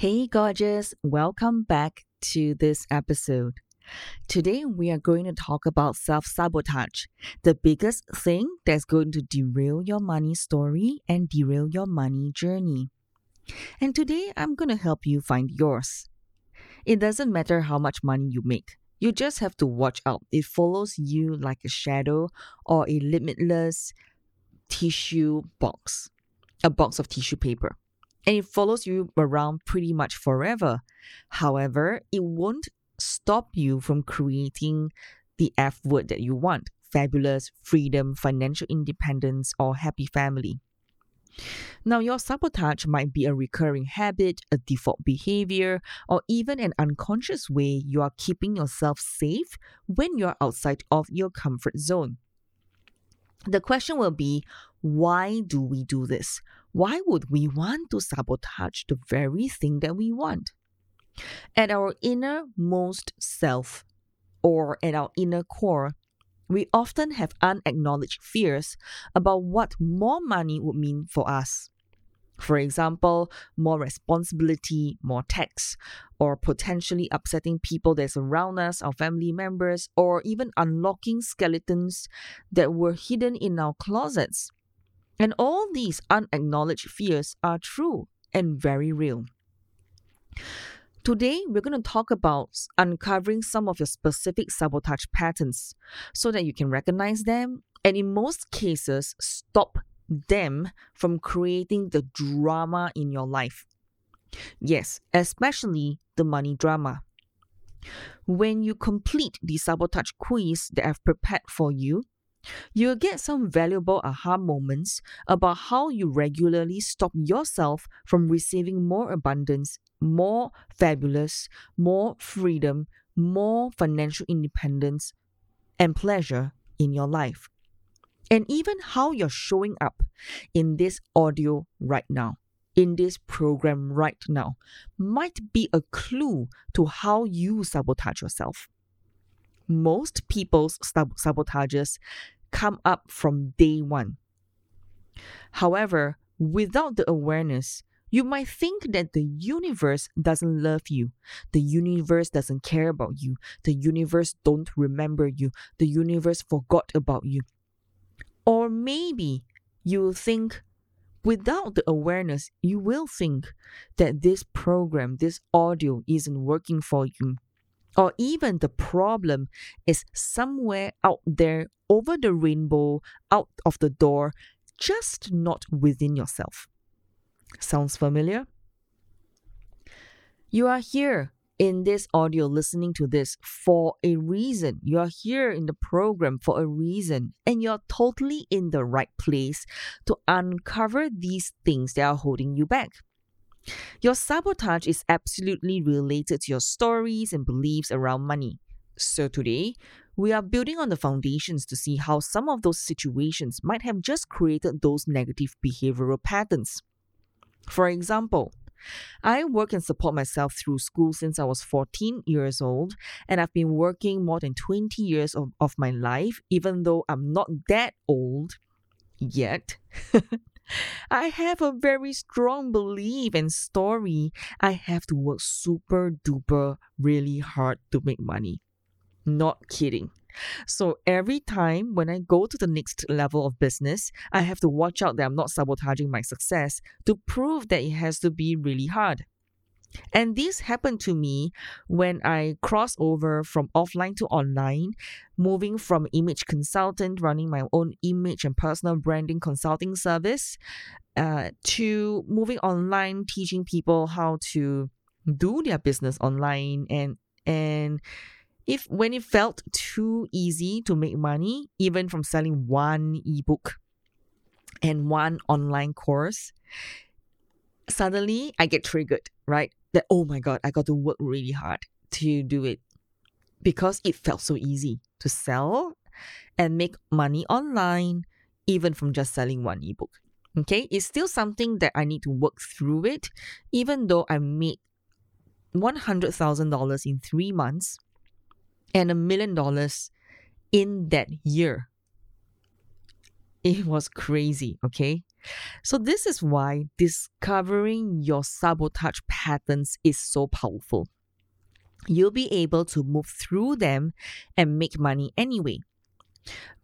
Hey, gorgeous, welcome back to this episode. Today, we are going to talk about self sabotage, the biggest thing that's going to derail your money story and derail your money journey. And today, I'm going to help you find yours. It doesn't matter how much money you make, you just have to watch out. It follows you like a shadow or a limitless tissue box, a box of tissue paper and it follows you around pretty much forever. However, it won't stop you from creating the F word that you want fabulous, freedom, financial independence, or happy family. Now, your sabotage might be a recurring habit, a default behavior, or even an unconscious way you are keeping yourself safe when you're outside of your comfort zone. The question will be why do we do this? Why would we want to sabotage the very thing that we want? At our innermost self, or at our inner core, we often have unacknowledged fears about what more money would mean for us. For example, more responsibility, more tax, or potentially upsetting people that surround us, our family members, or even unlocking skeletons that were hidden in our closets. And all these unacknowledged fears are true and very real. Today, we're going to talk about uncovering some of your specific sabotage patterns so that you can recognize them and, in most cases, stop them from creating the drama in your life. Yes, especially the money drama. When you complete the sabotage quiz that I've prepared for you, You'll get some valuable aha moments about how you regularly stop yourself from receiving more abundance, more fabulous, more freedom, more financial independence, and pleasure in your life. And even how you're showing up in this audio right now, in this program right now, might be a clue to how you sabotage yourself most people's sabotages come up from day one. However, without the awareness, you might think that the universe doesn't love you. The universe doesn't care about you. The universe don't remember you. The universe forgot about you. Or maybe you think without the awareness, you will think that this program, this audio isn't working for you or even the problem is somewhere out there over the rainbow, out of the door, just not within yourself. Sounds familiar? You are here in this audio listening to this for a reason. You are here in the program for a reason, and you're totally in the right place to uncover these things that are holding you back. Your sabotage is absolutely related to your stories and beliefs around money. So today, we are building on the foundations to see how some of those situations might have just created those negative behavioral patterns. For example, I work and support myself through school since I was 14 years old, and I've been working more than 20 years of, of my life, even though I'm not that old yet. I have a very strong belief and story. I have to work super duper really hard to make money. Not kidding. So every time when I go to the next level of business, I have to watch out that I'm not sabotaging my success to prove that it has to be really hard. And this happened to me when I crossed over from offline to online, moving from image consultant, running my own image and personal branding consulting service, uh, to moving online, teaching people how to do their business online. And and if when it felt too easy to make money even from selling one ebook and one online course suddenly i get triggered right that, oh my God, I got to work really hard to do it because it felt so easy to sell and make money online, even from just selling one ebook. Okay, it's still something that I need to work through it, even though I made $100,000 in three months and a million dollars in that year. It was crazy, okay? So, this is why discovering your sabotage patterns is so powerful. You'll be able to move through them and make money anyway.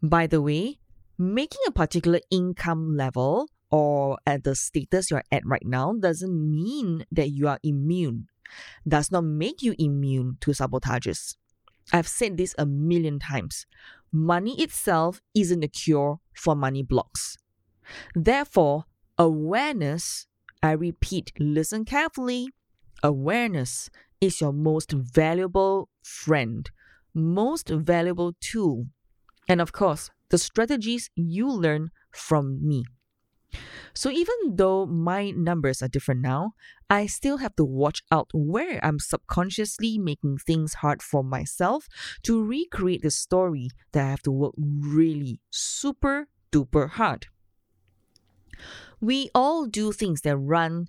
By the way, making a particular income level or at the status you're at right now doesn't mean that you are immune, does not make you immune to sabotages. I've said this a million times. Money itself isn't a cure for money blocks. Therefore, awareness, I repeat, listen carefully, awareness is your most valuable friend, most valuable tool. And of course, the strategies you learn from me. So even though my numbers are different now, I still have to watch out where I'm subconsciously making things hard for myself to recreate the story that I have to work really super duper hard. We all do things that run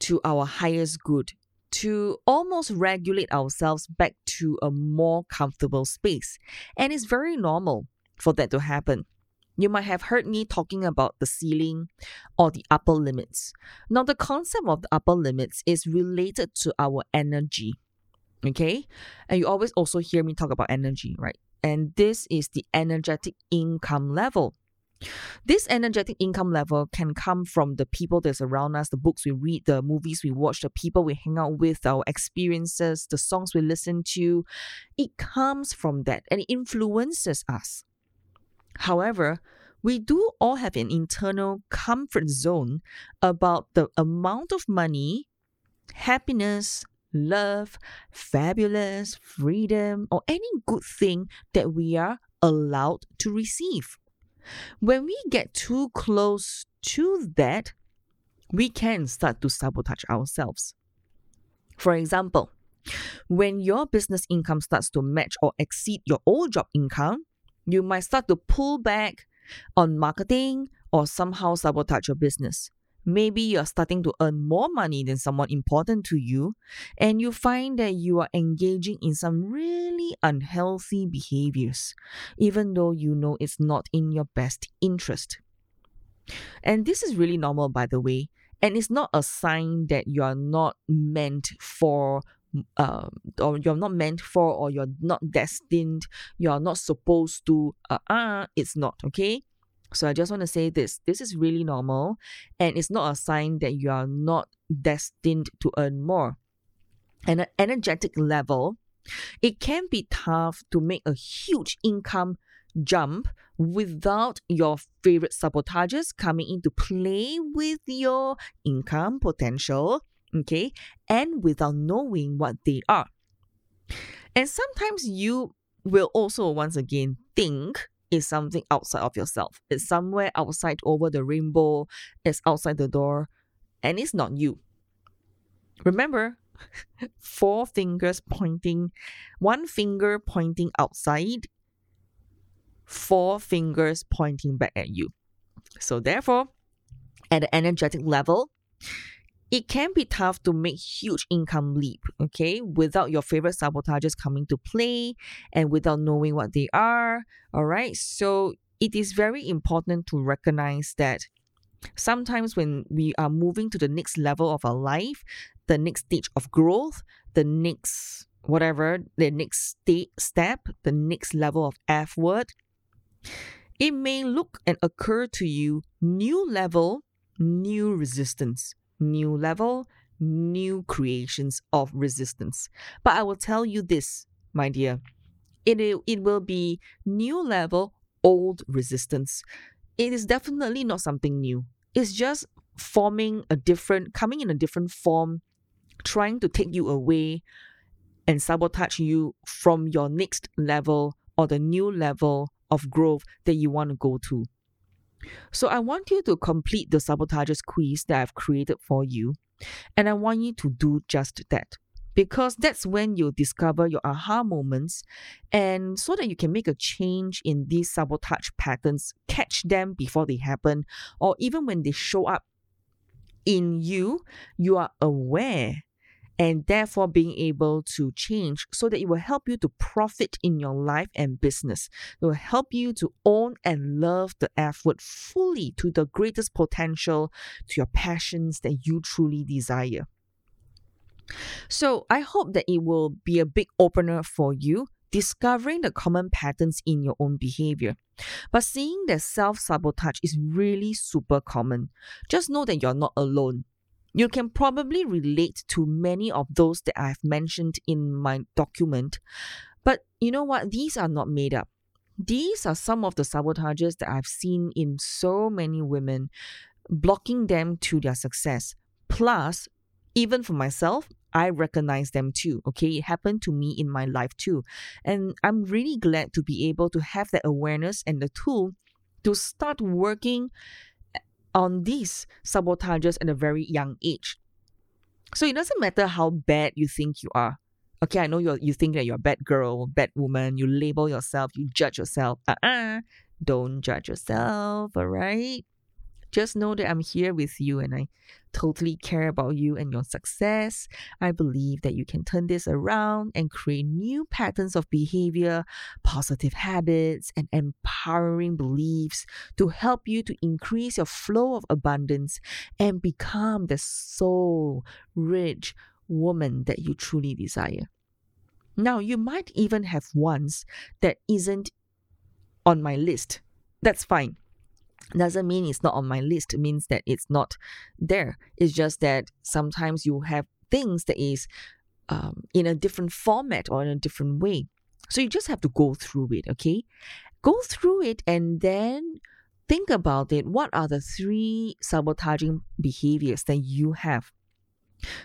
to our highest good to almost regulate ourselves back to a more comfortable space. And it's very normal for that to happen. You might have heard me talking about the ceiling or the upper limits. Now, the concept of the upper limits is related to our energy. Okay? And you always also hear me talk about energy, right? And this is the energetic income level. This energetic income level can come from the people that's around us, the books we read, the movies we watch, the people we hang out with, our experiences, the songs we listen to. It comes from that and it influences us. However, we do all have an internal comfort zone about the amount of money, happiness, love, fabulous, freedom, or any good thing that we are allowed to receive. When we get too close to that, we can start to sabotage ourselves. For example, when your business income starts to match or exceed your old job income, you might start to pull back on marketing or somehow sabotage your business. Maybe you're starting to earn more money than someone important to you, and you find that you are engaging in some really unhealthy behaviors, even though you know it's not in your best interest. And this is really normal, by the way, and it's not a sign that you are not meant for uh, or you're not meant for or you're not destined you're not supposed to uh, uh it's not okay so I just want to say this this is really normal and it's not a sign that you are not destined to earn more. At an energetic level, it can be tough to make a huge income jump without your favorite sabotages coming into play with your income potential, okay, and without knowing what they are. And sometimes you will also once again think is something outside of yourself. It's somewhere outside over the rainbow, it's outside the door, and it's not you. Remember, four fingers pointing, one finger pointing outside, four fingers pointing back at you. So, therefore, at the energetic level, it can be tough to make huge income leap, okay, without your favorite sabotages coming to play and without knowing what they are. All right. So it is very important to recognize that sometimes when we are moving to the next level of our life, the next stage of growth, the next whatever, the next state step, the next level of F word, it may look and occur to you new level, new resistance new level, new creations of resistance. But I will tell you this, my dear. It, it will be new level, old resistance. It is definitely not something new. It's just forming a different, coming in a different form, trying to take you away and sabotage you from your next level or the new level of growth that you want to go to. So I want you to complete the sabotages quiz that I've created for you. And I want you to do just that. Because that's when you discover your aha moments, and so that you can make a change in these sabotage patterns, catch them before they happen, or even when they show up in you, you are aware and therefore being able to change so that it will help you to profit in your life and business. It will help you to own and love the F word fully to the greatest potential, to your passions that you truly desire. So I hope that it will be a big opener for you discovering the common patterns in your own behavior. But seeing that self sabotage is really super common. Just know that you're not alone. You can probably relate to many of those that I've mentioned in my document. But you know what? These are not made up. These are some of the sabotages that I've seen in so many women, blocking them to their success. Plus, even for myself, I recognize them too. Okay, it happened to me in my life too. And I'm really glad to be able to have that awareness and the tool to start working on these sabotages at a very young age. So it doesn't matter how bad you think you are. Okay, I know you you think that you're a bad girl, bad woman, you label yourself, you judge yourself. Uh-uh. Don't judge yourself, all right? Just know that I'm here with you and I totally care about you and your success. I believe that you can turn this around and create new patterns of behavior, positive habits, and empowering beliefs to help you to increase your flow of abundance and become the soul rich woman that you truly desire. Now, you might even have ones that isn't on my list. That's fine doesn't mean it's not on my list. It means that it's not there. It's just that sometimes you have things that is um, in a different format or in a different way. So you just have to go through it, okay? Go through it and then think about it. What are the three sabotaging behaviors that you have?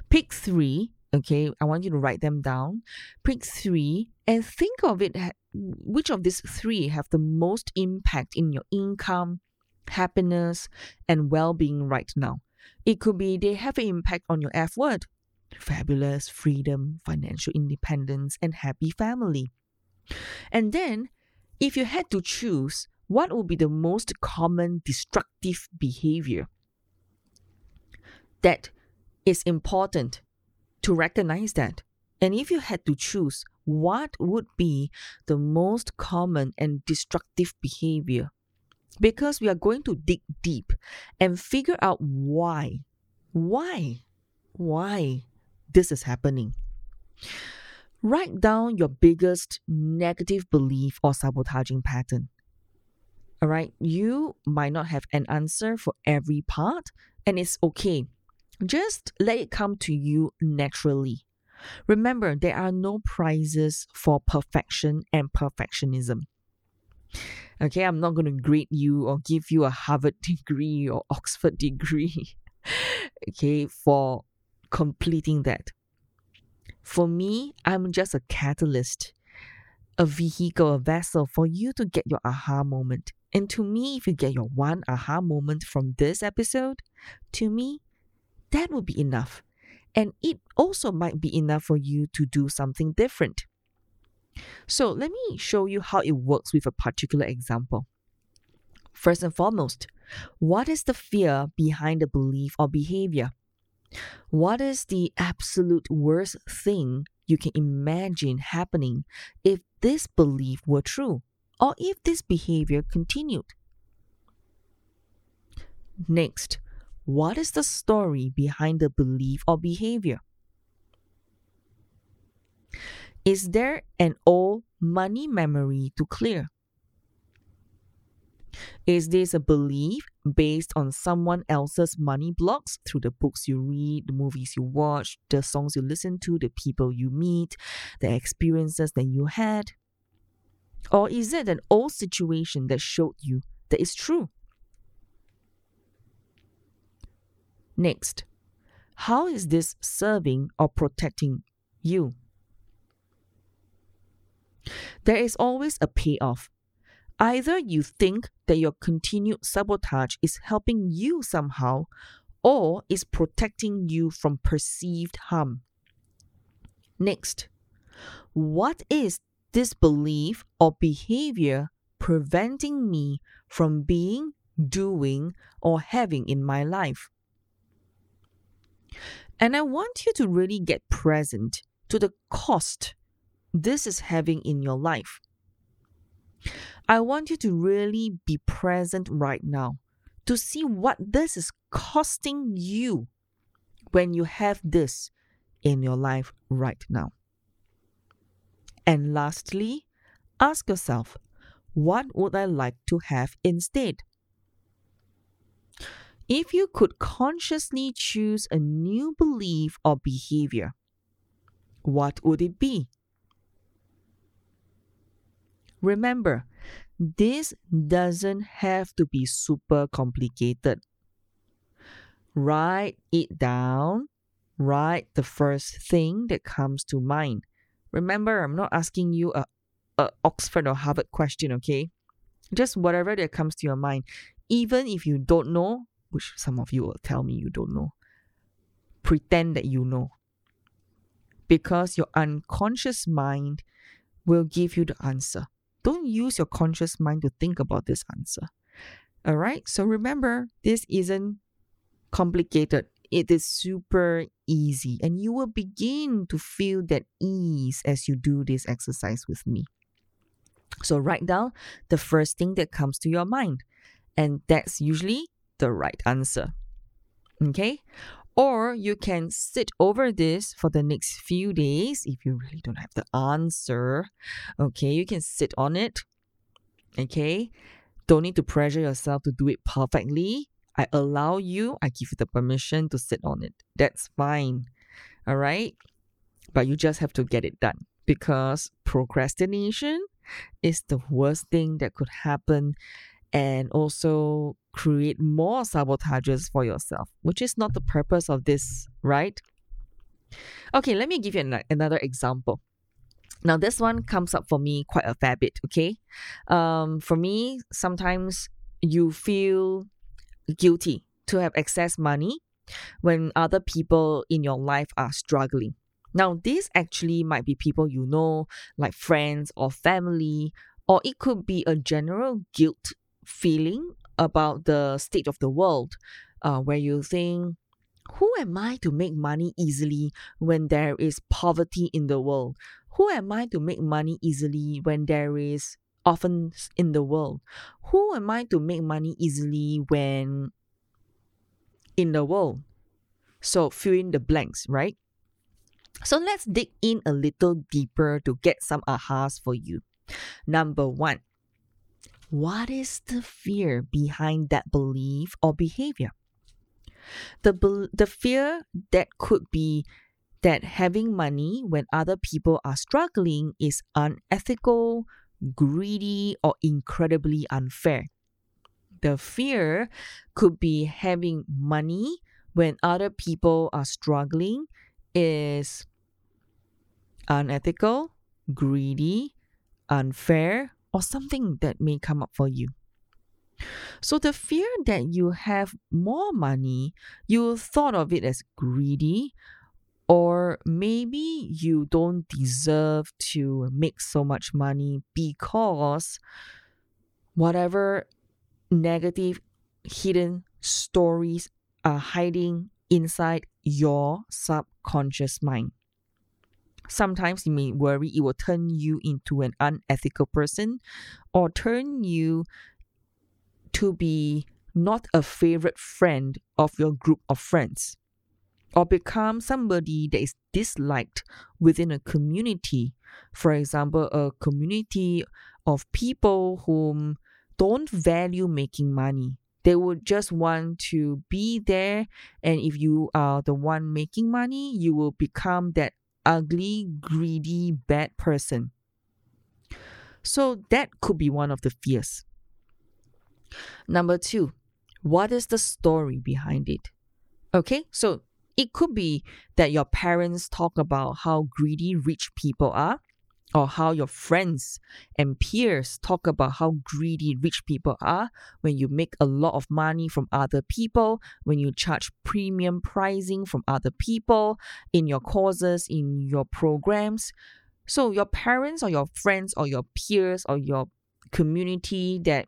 Pick three, okay? I want you to write them down. Pick three and think of it which of these three have the most impact in your income, happiness, and well being right now. It could be they have an impact on your F word fabulous, freedom, financial independence, and happy family. And then, if you had to choose, what would be the most common destructive behavior? That is important to recognize that. And if you had to choose, what would be the most common and destructive behavior? Because we are going to dig deep and figure out why, why, why this is happening. Write down your biggest negative belief or sabotaging pattern. All right, you might not have an answer for every part, and it's okay. Just let it come to you naturally. Remember, there are no prizes for perfection and perfectionism. Okay, I'm not going to grade you or give you a Harvard degree or Oxford degree. okay, for completing that. For me, I'm just a catalyst, a vehicle, a vessel for you to get your aha moment. And to me, if you get your one aha moment from this episode, to me, that would be enough. And it also might be enough for you to do something different. So let me show you how it works with a particular example. First and foremost, what is the fear behind the belief or behavior? What is the absolute worst thing you can imagine happening if this belief were true or if this behavior continued? Next, what is the story behind the belief or behavior? Is there an old money memory to clear? Is this a belief based on someone else's money blocks through the books you read, the movies you watch, the songs you listen to, the people you meet, the experiences that you had? Or is it an old situation that showed you that it's true? Next, how is this serving or protecting you? There is always a payoff. Either you think that your continued sabotage is helping you somehow, or is protecting you from perceived harm. Next, what is this belief or behavior preventing me from being, doing, or having in my life? And I want you to really get present to the cost this is having in your life. I want you to really be present right now to see what this is costing you when you have this in your life right now. And lastly, ask yourself, what would I like to have instead? If you could consciously choose a new belief or behavior, what would it be? Remember, this doesn't have to be super complicated. Write it down. Write the first thing that comes to mind. Remember, I'm not asking you a, a Oxford or Harvard question, okay? Just whatever that comes to your mind. Even if you don't know, which some of you will tell me you don't know, pretend that you know. Because your unconscious mind will give you the answer. Don't use your conscious mind to think about this answer. All right. So remember, this isn't complicated. It is super easy, and you will begin to feel that ease as you do this exercise with me. So, write down the first thing that comes to your mind, and that's usually the right answer. Okay? Or you can sit over this for the next few days if you really don't have the answer. Okay, you can sit on it. Okay, don't need to pressure yourself to do it perfectly. I allow you, I give you the permission to sit on it. That's fine. All right, but you just have to get it done because procrastination is the worst thing that could happen and also create more sabotages for yourself, which is not the purpose of this, right? Okay, let me give you an- another example. Now, this one comes up for me quite a fair bit, okay? Um, for me, sometimes you feel guilty to have excess money when other people in your life are struggling. Now, these actually might be people you know, like friends or family, or it could be a general guilt feeling about the state of the world, uh, where you think, who am I to make money easily when there is poverty in the world? Who am I to make money easily when there is orphans in the world? Who am I to make money easily when in the world? So fill in the blanks, right? So let's dig in a little deeper to get some ahas for you. Number one, what is the fear behind that belief or behavior? The, be- the fear that could be that having money when other people are struggling is unethical, greedy, or incredibly unfair. The fear could be having money when other people are struggling is unethical, greedy, unfair, or something that may come up for you. So the fear that you have more money, you thought of it as greedy, or maybe you don't deserve to make so much money because whatever negative hidden stories are hiding inside your subconscious mind. Sometimes you may worry it will turn you into an unethical person or turn you to be not a favorite friend of your group of friends or become somebody that is disliked within a community. For example, a community of people whom don't value making money. They would just want to be there, and if you are the one making money, you will become that ugly, greedy, bad person. So that could be one of the fears. Number two, what is the story behind it? Okay, so it could be that your parents talk about how greedy rich people are, or how your friends and peers talk about how greedy rich people are when you make a lot of money from other people, when you charge premium pricing from other people in your courses, in your programs. So, your parents or your friends or your peers or your community that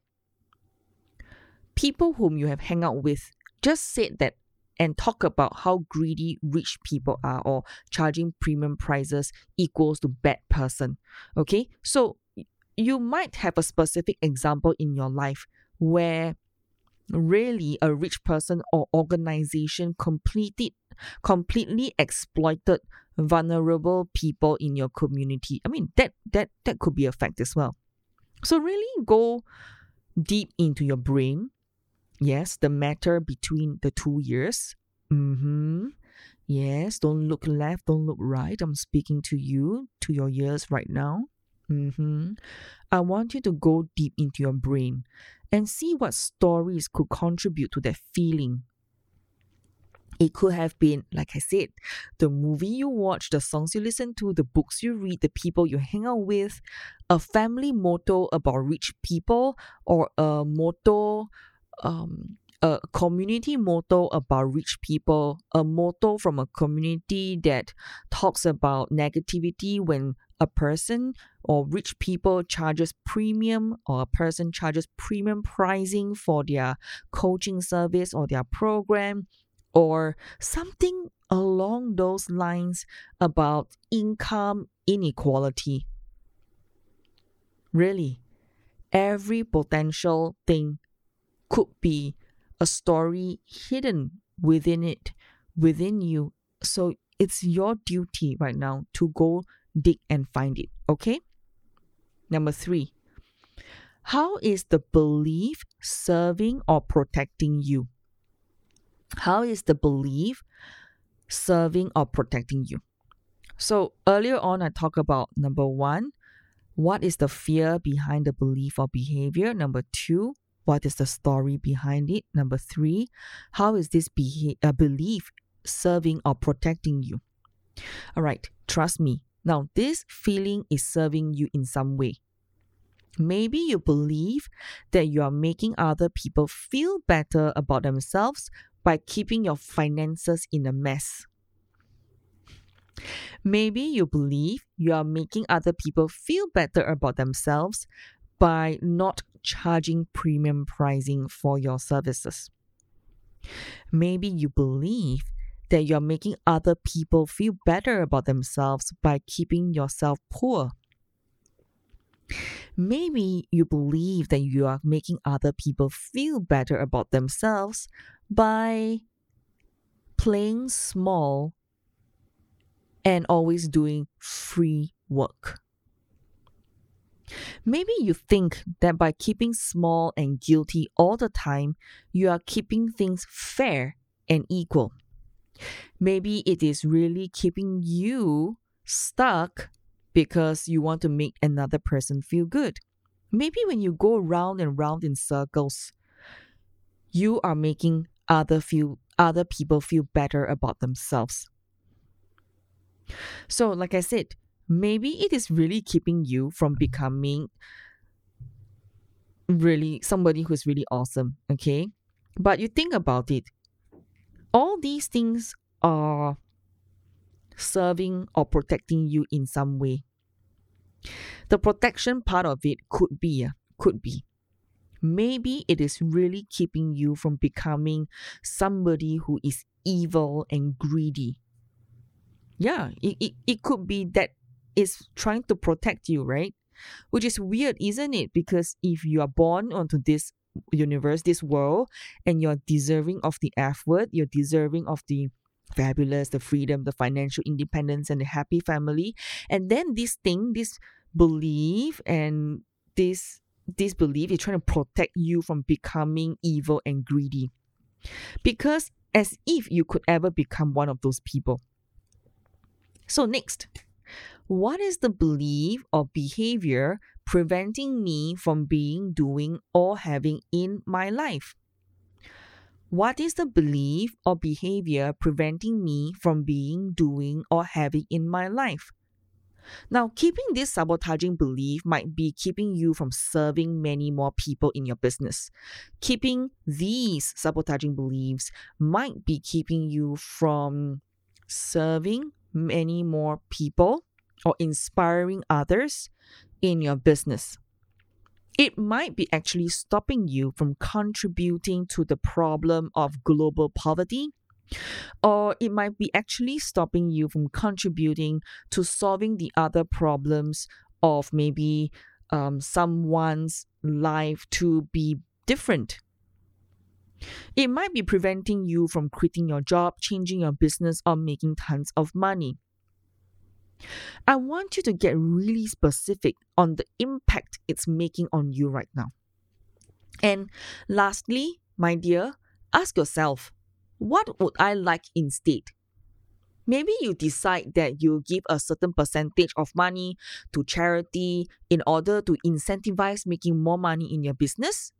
people whom you have hang out with just said that and talk about how greedy rich people are or charging premium prices equals to bad person. Okay? So you might have a specific example in your life where really a rich person or organization completed completely exploited vulnerable people in your community. I mean that that that could be a fact as well. So really go deep into your brain. Yes, the matter between the two ears. Mm-hmm. Yes, don't look left, don't look right. I'm speaking to you, to your ears right now. Mm-hmm. I want you to go deep into your brain and see what stories could contribute to that feeling. It could have been, like I said, the movie you watch, the songs you listen to, the books you read, the people you hang out with, a family motto about rich people, or a motto, um, a community motto about rich people, a motto from a community that talks about negativity when a person or rich people charges premium or a person charges premium pricing for their coaching service or their program or something along those lines about income inequality. Really, every potential thing could be a story hidden within it, within you. So it's your duty right now to go dig and find it. Okay? Number three, how is the belief serving or protecting you? How is the belief serving or protecting you? So earlier on, I talked about number one, what is the fear behind the belief or behavior? Number two, what is the story behind it? Number three, how is this beha- uh, belief serving or protecting you? All right, trust me. Now, this feeling is serving you in some way. Maybe you believe that you are making other people feel better about themselves by keeping your finances in a mess. Maybe you believe you are making other people feel better about themselves by not charging premium pricing for your services. Maybe you believe that you're making other people feel better about themselves by keeping yourself poor. Maybe you believe that you are making other people feel better about themselves by playing small and always doing free work. Maybe you think that by keeping small and guilty all the time, you are keeping things fair and equal. Maybe it is really keeping you stuck because you want to make another person feel good. Maybe when you go round and round in circles, you are making other feel other people feel better about themselves. So, like I said, maybe it is really keeping you from becoming really somebody who's really awesome, okay? But you think about it, all these things are serving or protecting you in some way. The protection part of it could be, could be. Maybe it is really keeping you from becoming somebody who is evil and greedy. Yeah, it, it, it could be that it's trying to protect you, right? Which is weird, isn't it? Because if you are born onto this universe, this world, and you're deserving of the F word, you're deserving of the fabulous, the freedom, the financial independence, and the happy family. And then this thing, this belief and this this belief is trying to protect you from becoming evil and greedy. Because as if you could ever become one of those people. So next, what is the belief or behavior preventing me from being, doing, or having in my life? What is the belief or behavior preventing me from being, doing, or having in my life? Now, keeping this sabotaging belief might be keeping you from serving many more people in your business. Keeping these sabotaging beliefs might be keeping you from serving many more people or inspiring others in your business it might be actually stopping you from contributing to the problem of global poverty Or it might be actually stopping you from contributing to solving the other problems of maybe um, someone's life to be different. It might be preventing you from quitting your job, changing your business, or making tons of money. I want you to get really specific on the impact it's making on you right now. And lastly, my dear, ask yourself what would I like instead? Maybe you decide that you give a certain percentage of money to charity in order to incentivize making more money in your business.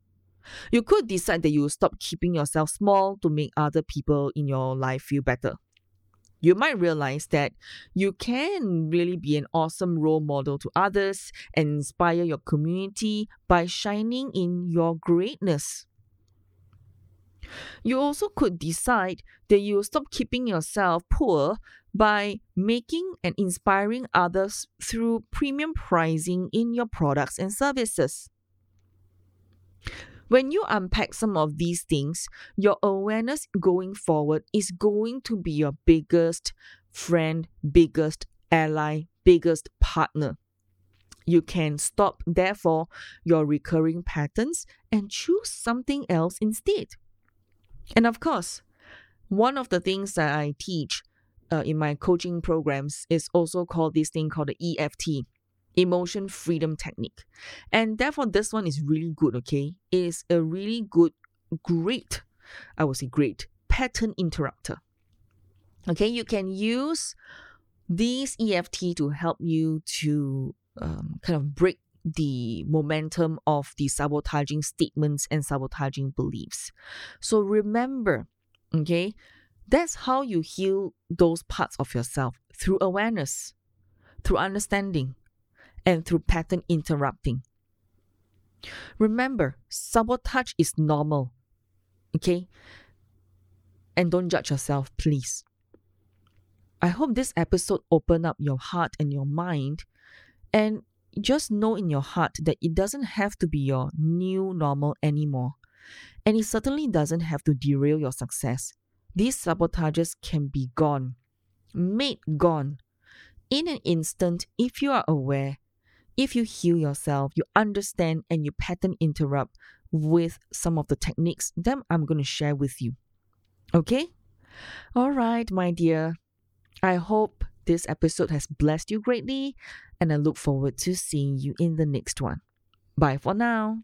You could decide that you stop keeping yourself small to make other people in your life feel better. You might realize that you can really be an awesome role model to others and inspire your community by shining in your greatness. You also could decide that you will stop keeping yourself poor by making and inspiring others through premium pricing in your products and services. When you unpack some of these things, your awareness going forward is going to be your biggest friend, biggest ally, biggest partner. You can stop, therefore, your recurring patterns and choose something else instead. And of course, one of the things that I teach uh, in my coaching programs is also called this thing called the EFT, Emotion Freedom Technique. And therefore, this one is really good, okay? It is a really good, great, I would say great, pattern interrupter. Okay, you can use these EFT to help you to um, kind of break the momentum of the sabotaging statements and sabotaging beliefs. So remember, okay, that's how you heal those parts of yourself through awareness, through understanding, and through pattern interrupting. Remember, sabotage is normal, okay? And don't judge yourself, please. I hope this episode opened up your heart and your mind and just know in your heart that it doesn't have to be your new normal anymore. And it certainly doesn't have to derail your success. These sabotages can be gone, made gone, in an instant if you are aware, if you heal yourself, you understand, and you pattern interrupt with some of the techniques that I'm going to share with you. Okay? All right, my dear. I hope this episode has blessed you greatly, and I look forward to seeing you in the next one. Bye for now.